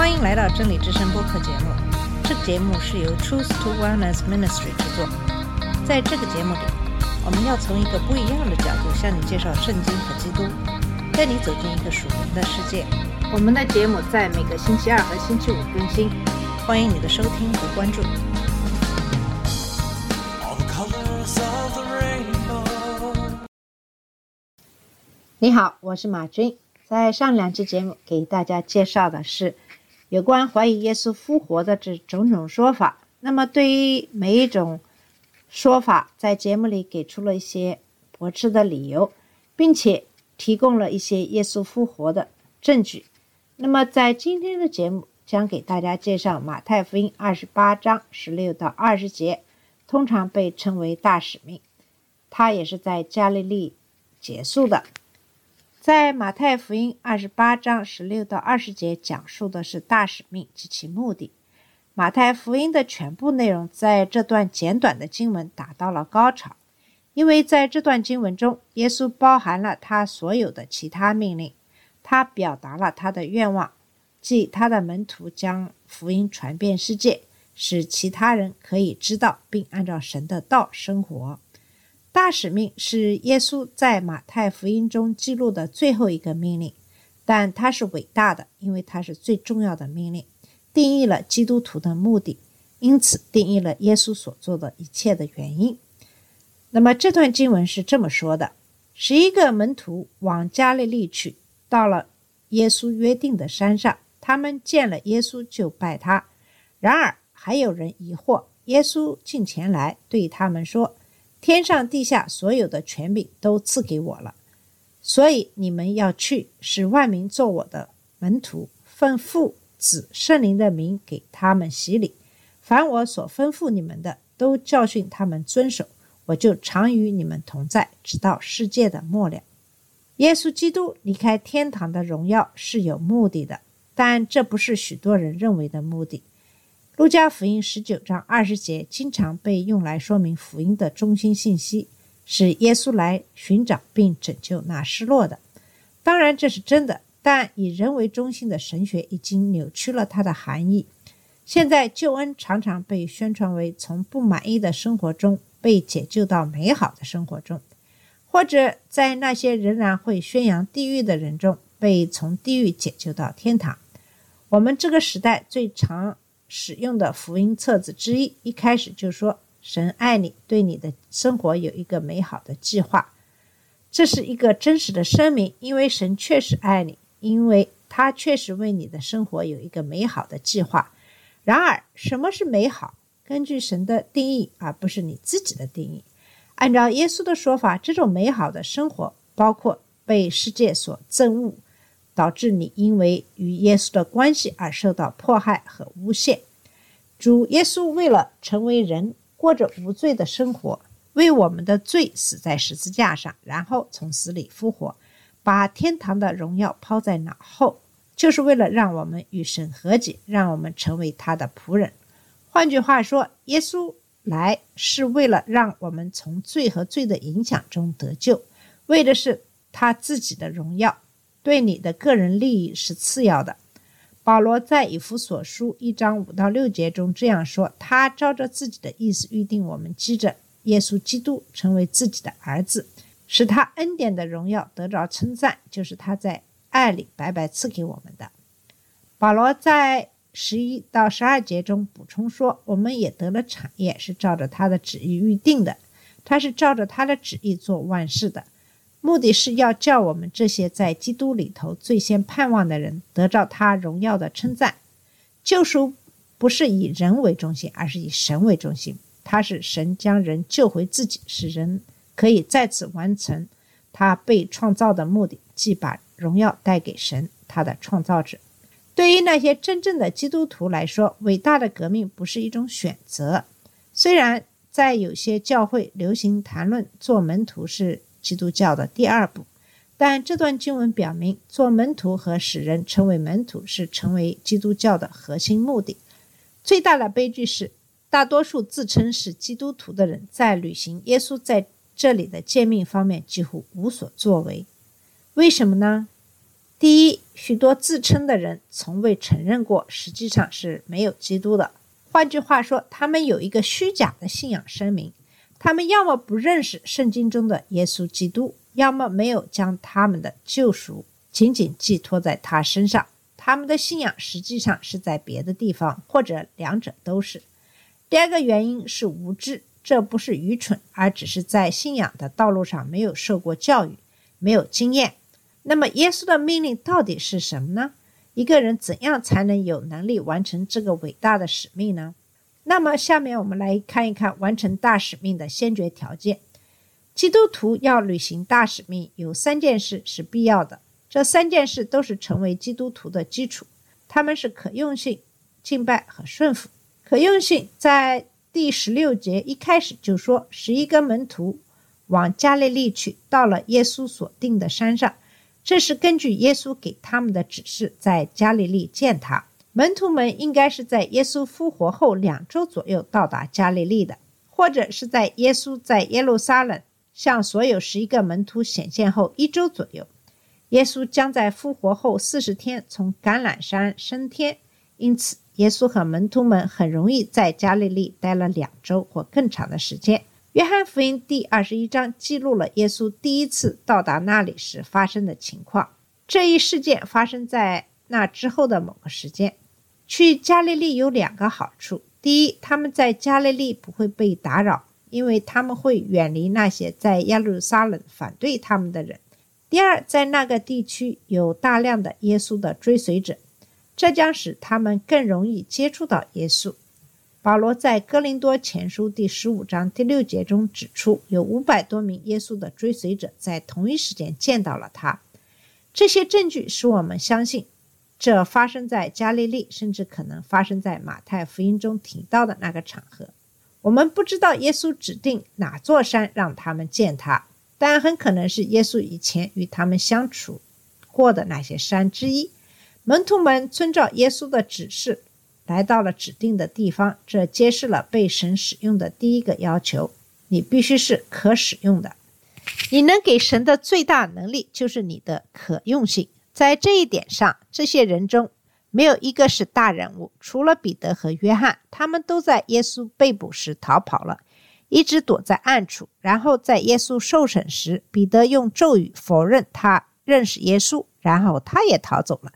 欢迎来到真理之声播客节目。这个节目是由 Truth to Wellness Ministry 制作。在这个节目里，我们要从一个不一样的角度向你介绍圣经和基督，带你走进一个属灵的世界。我们的节目在每个星期二和星期五更新，欢迎你的收听和关注。你好，我是马军。在上两期节目给大家介绍的是有关怀疑耶稣复活的这种种说法。那么对于每一种说法，在节目里给出了一些驳斥的理由，并且提供了一些耶稣复活的证据。那么在今天的节目将给大家介绍马太福音二十八章十六到二十节，通常被称为大使命，它也是在加利利结束的。在马太福音二十八章十六到二十节讲述的是大使命及其目的。马太福音的全部内容在这段简短的经文达到了高潮，因为在这段经文中，耶稣包含了他所有的其他命令，他表达了他的愿望，即他的门徒将福音传遍世界，使其他人可以知道并按照神的道生活。大使命是耶稣在马太福音中记录的最后一个命令，但它是伟大的，因为它是最重要的命令，定义了基督徒的目的，因此定义了耶稣所做的一切的原因。那么这段经文是这么说的：十一个门徒往加利利去，到了耶稣约定的山上，他们见了耶稣就拜他。然而还有人疑惑，耶稣近前来对他们说。天上地下所有的权柄都赐给我了，所以你们要去，使万民做我的门徒，奉父、子、圣灵的名给他们洗礼。凡我所吩咐你们的，都教训他们遵守。我就常与你们同在，直到世界的末了。耶稣基督离开天堂的荣耀是有目的的，但这不是许多人认为的目的。路加福音十九章二十节经常被用来说明福音的中心信息，是耶稣来寻找并拯救那失落的。当然，这是真的，但以人为中心的神学已经扭曲了它的含义。现在，救恩常常被宣传为从不满意的生活中被解救到美好的生活中，或者在那些仍然会宣扬地狱的人中被从地狱解救到天堂。我们这个时代最常使用的福音册子之一，一开始就说神爱你，对你的生活有一个美好的计划。这是一个真实的声明，因为神确实爱你，因为他确实为你的生活有一个美好的计划。然而，什么是美好？根据神的定义，而不是你自己的定义。按照耶稣的说法，这种美好的生活包括被世界所憎恶。导致你因为与耶稣的关系而受到迫害和诬陷。主耶稣为了成为人，过着无罪的生活，为我们的罪死在十字架上，然后从死里复活，把天堂的荣耀抛在脑后，就是为了让我们与神和解，让我们成为他的仆人。换句话说，耶稣来是为了让我们从罪和罪的影响中得救，为的是他自己的荣耀。对你的个人利益是次要的。保罗在以弗所书一章五到六节中这样说：“他照着自己的意思预定我们，记着耶稣基督成为自己的儿子，使他恩典的荣耀得着称赞，就是他在爱里白白赐给我们的。”保罗在十一到十二节中补充说：“我们也得了产业，是照着他的旨意预定的，他是照着他的旨意做万事的。”目的是要叫我们这些在基督里头最先盼望的人得到他荣耀的称赞。救赎不是以人为中心，而是以神为中心。他是神将人救回自己，使人可以再次完成他被创造的目的，即把荣耀带给神，他的创造者。对于那些真正的基督徒来说，伟大的革命不是一种选择。虽然在有些教会流行谈论做门徒是。基督教的第二步，但这段经文表明，做门徒和使人成为门徒是成为基督教的核心目的。最大的悲剧是，大多数自称是基督徒的人在履行耶稣在这里的诫命方面几乎无所作为。为什么呢？第一，许多自称的人从未承认过，实际上是没有基督的。换句话说，他们有一个虚假的信仰声明。他们要么不认识圣经中的耶稣基督，要么没有将他们的救赎仅仅寄托在他身上。他们的信仰实际上是在别的地方，或者两者都是。第二个原因是无知，这不是愚蠢，而只是在信仰的道路上没有受过教育，没有经验。那么，耶稣的命令到底是什么呢？一个人怎样才能有能力完成这个伟大的使命呢？那么，下面我们来看一看完成大使命的先决条件。基督徒要履行大使命，有三件事是必要的。这三件事都是成为基督徒的基础，他们是可用性、敬拜和顺服。可用性在第十六节一开始就说，十一个门徒往加利利去，到了耶稣所定的山上。这是根据耶稣给他们的指示，在加利利见他。门徒们应该是在耶稣复活后两周左右到达加利利的，或者是在耶稣在耶路撒冷向所有十一个门徒显现后一周左右。耶稣将在复活后四十天从橄榄山升天，因此耶稣和门徒们很容易在加利利待了两周或更长的时间。约翰福音第二十一章记录了耶稣第一次到达那里时发生的情况。这一事件发生在那之后的某个时间。去加利利有两个好处：第一，他们在加利利不会被打扰，因为他们会远离那些在耶路撒冷反对他们的人；第二，在那个地区有大量的耶稣的追随者，这将使他们更容易接触到耶稣。保罗在哥林多前书第十五章第六节中指出，有五百多名耶稣的追随者在同一时间见到了他。这些证据使我们相信。这发生在加利利，甚至可能发生在马太福音中提到的那个场合。我们不知道耶稣指定哪座山让他们见他，但很可能是耶稣以前与他们相处过的那些山之一。门徒们遵照耶稣的指示来到了指定的地方，这揭示了被神使用的第一个要求：你必须是可使用的。你能给神的最大能力就是你的可用性。在这一点上，这些人中没有一个是大人物，除了彼得和约翰，他们都在耶稣被捕时逃跑了，一直躲在暗处。然后在耶稣受审时，彼得用咒语否认他认识耶稣，然后他也逃走了。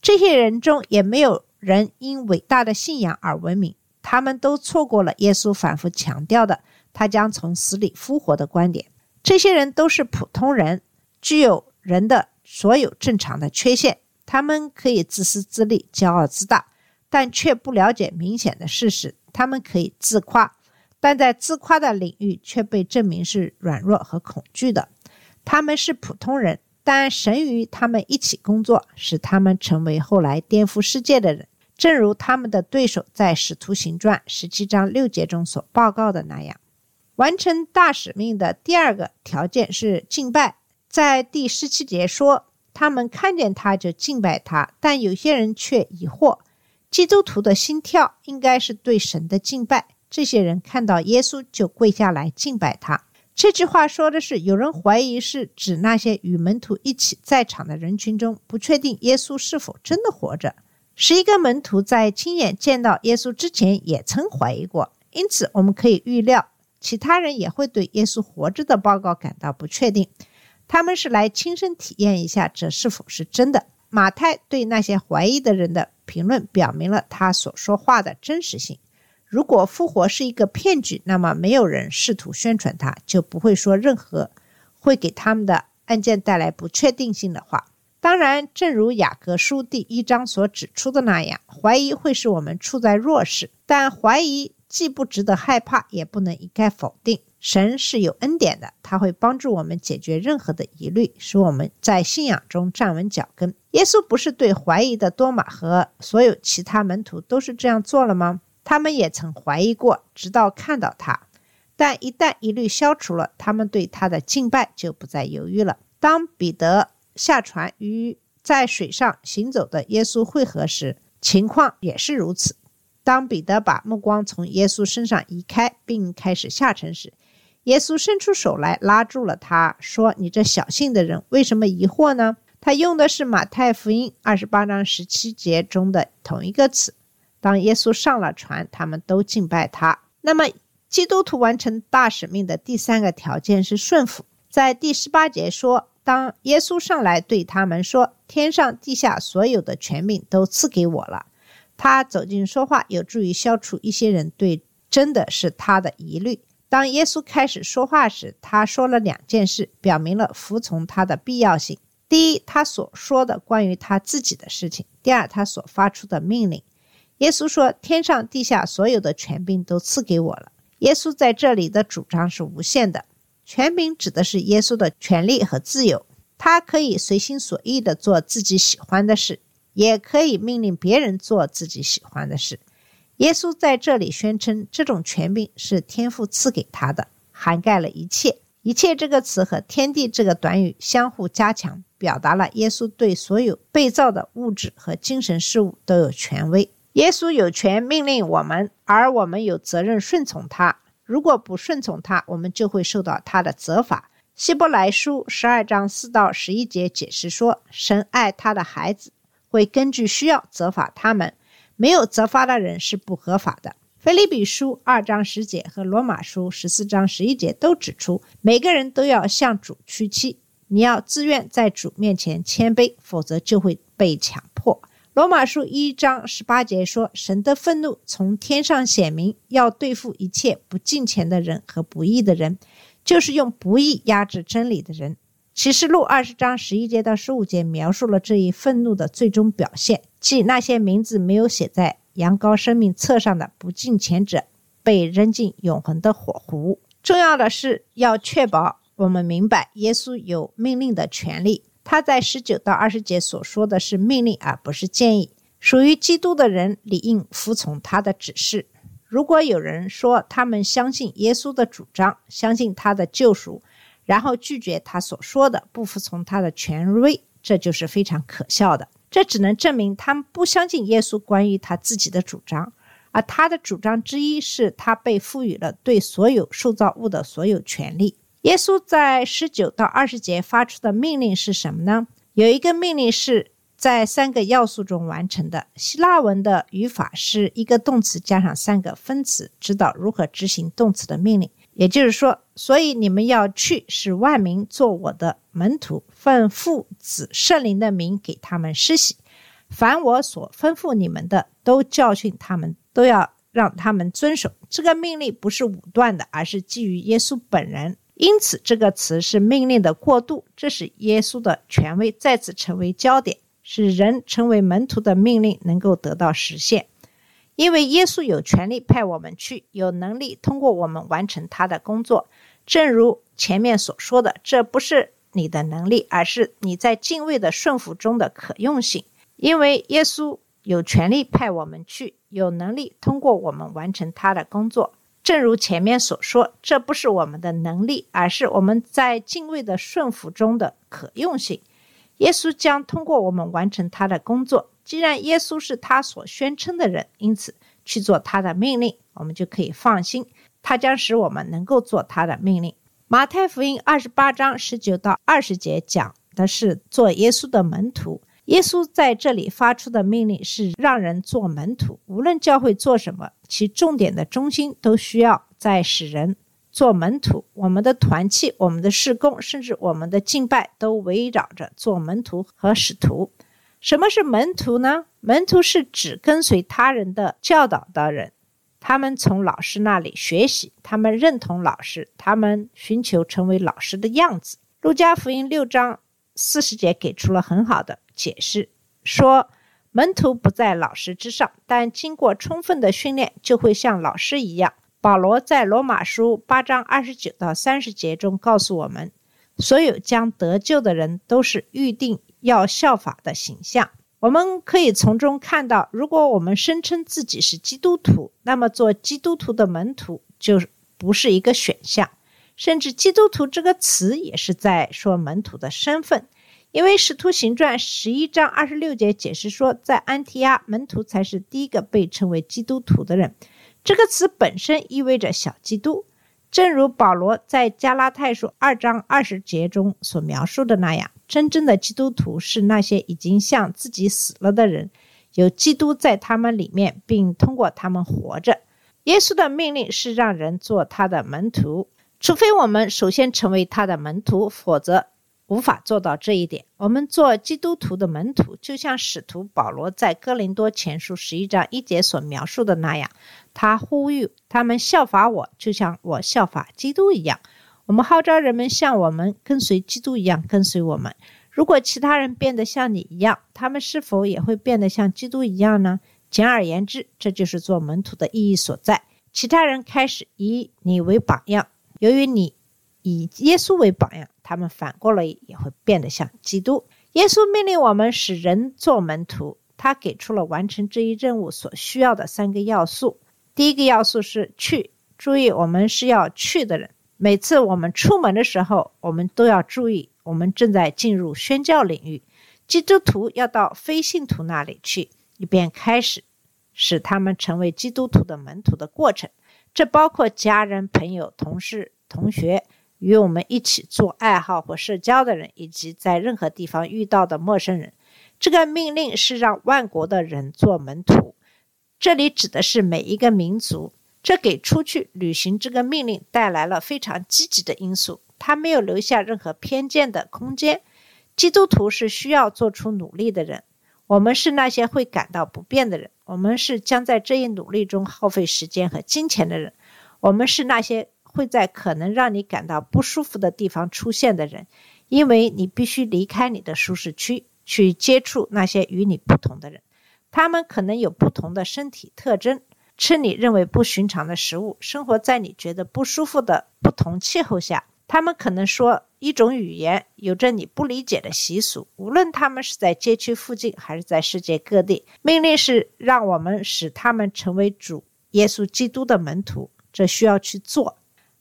这些人中也没有人因伟大的信仰而闻名，他们都错过了耶稣反复强调的他将从死里复活的观点。这些人都是普通人，具有人的。所有正常的缺陷，他们可以自私自利、骄傲自大，但却不了解明显的事实。他们可以自夸，但在自夸的领域却被证明是软弱和恐惧的。他们是普通人，但神与他们一起工作，使他们成为后来颠覆世界的人，正如他们的对手在《使徒行传》十七章六节中所报告的那样。完成大使命的第二个条件是敬拜。在第十七节说，他们看见他就敬拜他，但有些人却疑惑。基督徒的心跳应该是对神的敬拜。这些人看到耶稣就跪下来敬拜他。这句话说的是，有人怀疑是指那些与门徒一起在场的人群中，不确定耶稣是否真的活着。十一个门徒在亲眼见到耶稣之前也曾怀疑过，因此我们可以预料，其他人也会对耶稣活着的报告感到不确定。他们是来亲身体验一下这是否是真的。马太对那些怀疑的人的评论表明了他所说话的真实性。如果复活是一个骗局，那么没有人试图宣传它，就不会说任何会给他们的案件带来不确定性的话。当然，正如雅各书第一章所指出的那样，怀疑会使我们处在弱势，但怀疑既不值得害怕，也不能一概否定。神是有恩典的，他会帮助我们解决任何的疑虑，使我们在信仰中站稳脚跟。耶稣不是对怀疑的多马和所有其他门徒都是这样做了吗？他们也曾怀疑过，直到看到他。但一旦疑虑消除了，他们对他的敬拜就不再犹豫了。当彼得下船与在水上行走的耶稣会合时，情况也是如此。当彼得把目光从耶稣身上移开，并开始下沉时，耶稣伸出手来拉住了他，说：“你这小信的人，为什么疑惑呢？”他用的是马太福音二十八章十七节中的同一个词。当耶稣上了船，他们都敬拜他。那么，基督徒完成大使命的第三个条件是顺服。在第十八节说，当耶稣上来对他们说：“天上地下所有的权柄都赐给我了。”他走近说话，有助于消除一些人对真的是他的疑虑。当耶稣开始说话时，他说了两件事，表明了服从他的必要性。第一，他所说的关于他自己的事情；第二，他所发出的命令。耶稣说：“天上地下所有的权柄都赐给我了。”耶稣在这里的主张是无限的，权柄指的是耶稣的权利和自由，他可以随心所欲地做自己喜欢的事，也可以命令别人做自己喜欢的事。耶稣在这里宣称，这种权柄是天父赐给他的，涵盖了一切。一切这个词和天地这个短语相互加强。表达了耶稣对所有被造的物质和精神事物都有权威。耶稣有权命令我们，而我们有责任顺从他。如果不顺从他，我们就会受到他的责罚。希伯来书十二章四到十一节解释说，神爱他的孩子，会根据需要责罚他们。没有责罚的人是不合法的。菲利比书二章十节和罗马书十四章十一节都指出，每个人都要向主屈膝。你要自愿在主面前谦卑，否则就会被强迫。罗马书一章十八节说：“神的愤怒从天上显明，要对付一切不敬虔的人和不义的人，就是用不义压制真理的人。”启示录二十章十一节到十五节描述了这一愤怒的最终表现，即那些名字没有写在羊羔生命册上的不敬虔者被扔进永恒的火湖。重要的是要确保。我们明白，耶稣有命令的权利。他在十九到二十节所说的是命令，而不是建议。属于基督的人理应服从他的指示。如果有人说他们相信耶稣的主张，相信他的救赎，然后拒绝他所说的，不服从他的权威，这就是非常可笑的。这只能证明他们不相信耶稣关于他自己的主张。而他的主张之一是他被赋予了对所有受造物的所有权利。耶稣在十九到二十节发出的命令是什么呢？有一个命令是在三个要素中完成的。希腊文的语法是一个动词加上三个分词，指导如何执行动词的命令。也就是说，所以你们要去，使万民做我的门徒，奉父子圣灵的名给他们施洗。凡我所吩咐你们的，都教训他们，都要让他们遵守。这个命令不是武断的，而是基于耶稣本人。因此，这个词是命令的过渡，这使耶稣的权威再次成为焦点，使人成为门徒的命令能够得到实现。因为耶稣有权利派我们去，有能力通过我们完成他的工作。正如前面所说的，这不是你的能力，而是你在敬畏的顺服中的可用性。因为耶稣有权利派我们去，有能力通过我们完成他的工作。正如前面所说，这不是我们的能力，而是我们在敬畏的顺服中的可用性。耶稣将通过我们完成他的工作。既然耶稣是他所宣称的人，因此去做他的命令，我们就可以放心，他将使我们能够做他的命令。马太福音二十八章十九到二十节讲的是做耶稣的门徒。耶稣在这里发出的命令是让人做门徒，无论教会做什么，其重点的中心都需要在使人做门徒。我们的团契、我们的事工，甚至我们的敬拜，都围绕着做门徒和使徒。什么是门徒呢？门徒是指跟随他人的教导的人，他们从老师那里学习，他们认同老师，他们寻求成为老师的样子。路加福音六章四十节给出了很好的。解释说，门徒不在老师之上，但经过充分的训练，就会像老师一样。保罗在罗马书八章二十九到三十节中告诉我们，所有将得救的人都是预定要效法的形象。我们可以从中看到，如果我们声称自己是基督徒，那么做基督徒的门徒就不是一个选项，甚至“基督徒”这个词也是在说门徒的身份。因为《使徒行传》十一章二十六节解释说，在安提阿，门徒才是第一个被称为基督徒的人。这个词本身意味着小基督。正如保罗在加拉太书二章二十节中所描述的那样，真正的基督徒是那些已经向自己死了的人，有基督在他们里面，并通过他们活着。耶稣的命令是让人做他的门徒，除非我们首先成为他的门徒，否则无法做到这一点。我们做基督徒的门徒，就像使徒保罗在哥林多前书十一章一节所描述的那样，他呼吁他们效法我，就像我效法基督一样。我们号召人们像我们跟随基督一样跟随我们。如果其他人变得像你一样，他们是否也会变得像基督一样呢？简而言之，这就是做门徒的意义所在。其他人开始以你为榜样，由于你以耶稣为榜样，他们反过来也会变得像基督。耶稣命令我们使人做门徒，他给出了完成这一任务所需要的三个要素。第一个要素是去，注意我们是要去的人。每次我们出门的时候，我们都要注意，我们正在进入宣教领域。基督徒要到非信徒那里去，以便开始使他们成为基督徒的门徒的过程。这包括家人、朋友、同事、同学，与我们一起做爱好或社交的人，以及在任何地方遇到的陌生人。这个命令是让万国的人做门徒，这里指的是每一个民族。这给出去履行这个命令带来了非常积极的因素，它没有留下任何偏见的空间。基督徒是需要做出努力的人，我们是那些会感到不便的人，我们是将在这一努力中耗费时间和金钱的人，我们是那些会在可能让你感到不舒服的地方出现的人，因为你必须离开你的舒适区，去接触那些与你不同的人，他们可能有不同的身体特征。吃你认为不寻常的食物，生活在你觉得不舒服的不同气候下。他们可能说一种语言，有着你不理解的习俗。无论他们是在街区附近，还是在世界各地，命令是让我们使他们成为主耶稣基督的门徒。这需要去做。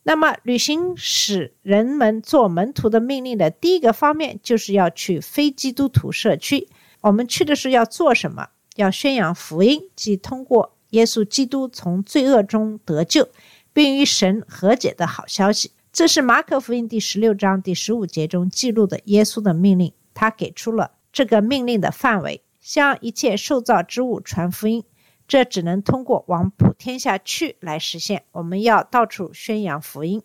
那么，履行使人们做门徒的命令的第一个方面，就是要去非基督徒社区。我们去的是要做什么？要宣扬福音，即通过。耶稣基督从罪恶中得救，并与神和解的好消息，这是马可福音第十六章第十五节中记录的耶稣的命令。他给出了这个命令的范围，向一切受造之物传福音。这只能通过往普天下去来实现。我们要到处宣扬福音。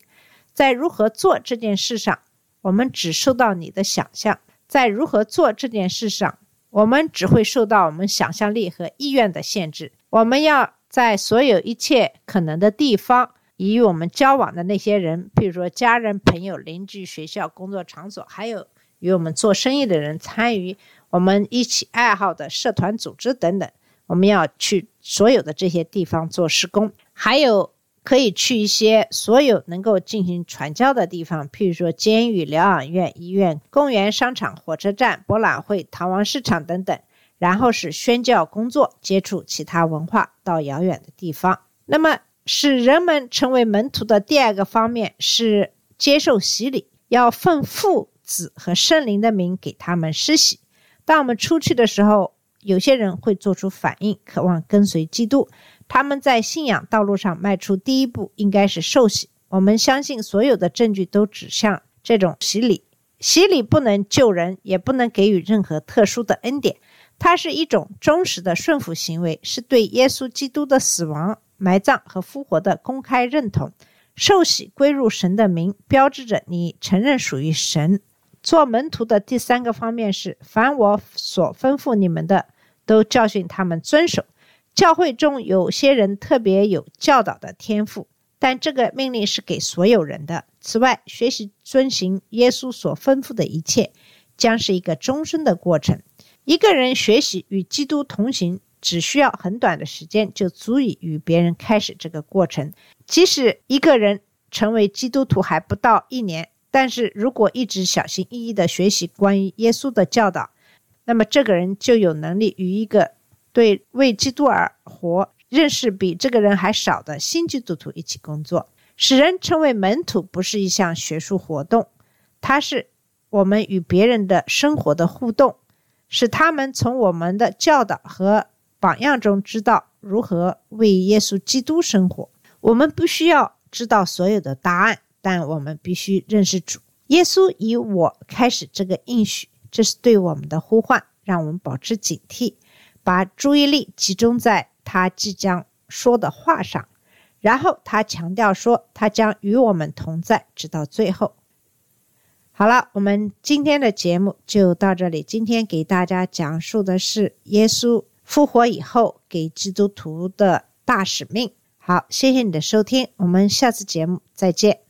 在如何做这件事上，我们只受到你的想象；在如何做这件事上，我们只会受到我们想象力和意愿的限制。我们要在所有一切可能的地方，与我们交往的那些人，比如说家人、朋友、邻居、学校、工作场所，还有与我们做生意的人，参与我们一起爱好的社团组织等等。我们要去所有的这些地方做施工，还有可以去一些所有能够进行传教的地方，譬如说监狱、疗养院、医院、公园、商场、火车站、博览会、唐王市场等等。然后是宣教工作，接触其他文化，到遥远的地方。那么，使人们成为门徒的第二个方面是接受洗礼，要奉父、子和圣灵的名给他们施洗。当我们出去的时候，有些人会做出反应，渴望跟随基督。他们在信仰道路上迈出第一步，应该是受洗。我们相信所有的证据都指向这种洗礼。洗礼不能救人，也不能给予任何特殊的恩典。它是一种忠实的顺服行为，是对耶稣基督的死亡、埋葬和复活的公开认同。受洗归入神的名，标志着你承认属于神。做门徒的第三个方面是：凡我所吩咐你们的，都教训他们遵守。教会中有些人特别有教导的天赋，但这个命令是给所有人的。此外，学习遵行耶稣所吩咐的一切，将是一个终身的过程。一个人学习与基督同行，只需要很短的时间，就足以与别人开始这个过程。即使一个人成为基督徒还不到一年，但是如果一直小心翼翼地学习关于耶稣的教导，那么这个人就有能力与一个对为基督而活、认识比这个人还少的新基督徒一起工作。使人成为门徒不是一项学术活动，它是我们与别人的生活的互动。使他们从我们的教导和榜样中知道如何为耶稣基督生活。我们不需要知道所有的答案，但我们必须认识主。耶稣以我开始这个应许，这是对我们的呼唤，让我们保持警惕，把注意力集中在他即将说的话上。然后他强调说，他将与我们同在，直到最后。好了，我们今天的节目就到这里。今天给大家讲述的是耶稣复活以后给基督徒的大使命。好，谢谢你的收听，我们下次节目再见。